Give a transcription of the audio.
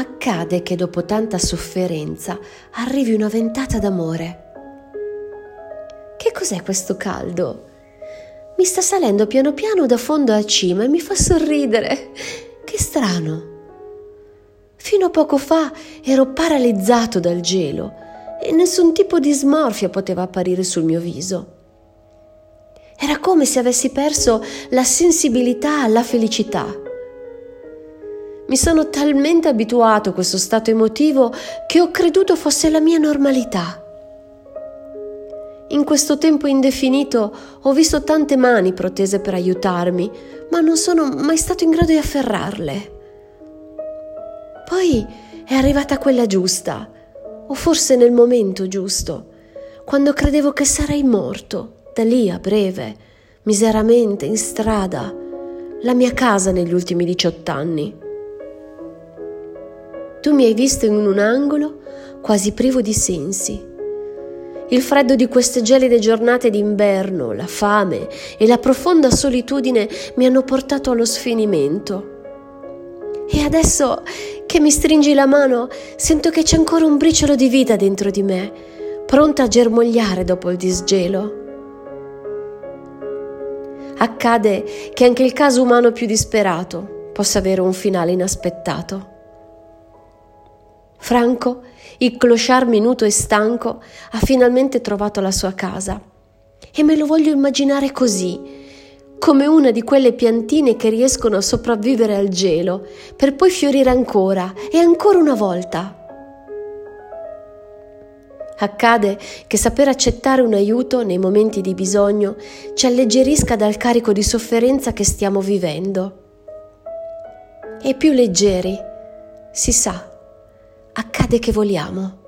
accade che dopo tanta sofferenza arrivi una ventata d'amore. Che cos'è questo caldo? Mi sta salendo piano piano da fondo a cima e mi fa sorridere. Che strano. Fino a poco fa ero paralizzato dal gelo e nessun tipo di smorfia poteva apparire sul mio viso. Era come se avessi perso la sensibilità alla felicità. Mi sono talmente abituato a questo stato emotivo che ho creduto fosse la mia normalità. In questo tempo indefinito ho visto tante mani protese per aiutarmi, ma non sono mai stato in grado di afferrarle. Poi è arrivata quella giusta, o forse nel momento giusto, quando credevo che sarei morto, da lì a breve, miseramente, in strada, la mia casa negli ultimi 18 anni. Tu mi hai visto in un angolo quasi privo di sensi il freddo di queste gelide giornate d'inverno, la fame e la profonda solitudine mi hanno portato allo sfinimento. E adesso che mi stringi la mano, sento che c'è ancora un briciolo di vita dentro di me, pronta a germogliare dopo il disgelo. Accade che anche il caso umano più disperato possa avere un finale inaspettato. Franco, il clochard minuto e stanco, ha finalmente trovato la sua casa. E me lo voglio immaginare così, come una di quelle piantine che riescono a sopravvivere al gelo, per poi fiorire ancora e ancora una volta. Accade che saper accettare un aiuto nei momenti di bisogno ci alleggerisca dal carico di sofferenza che stiamo vivendo. E più leggeri, si sa, accade che voliamo.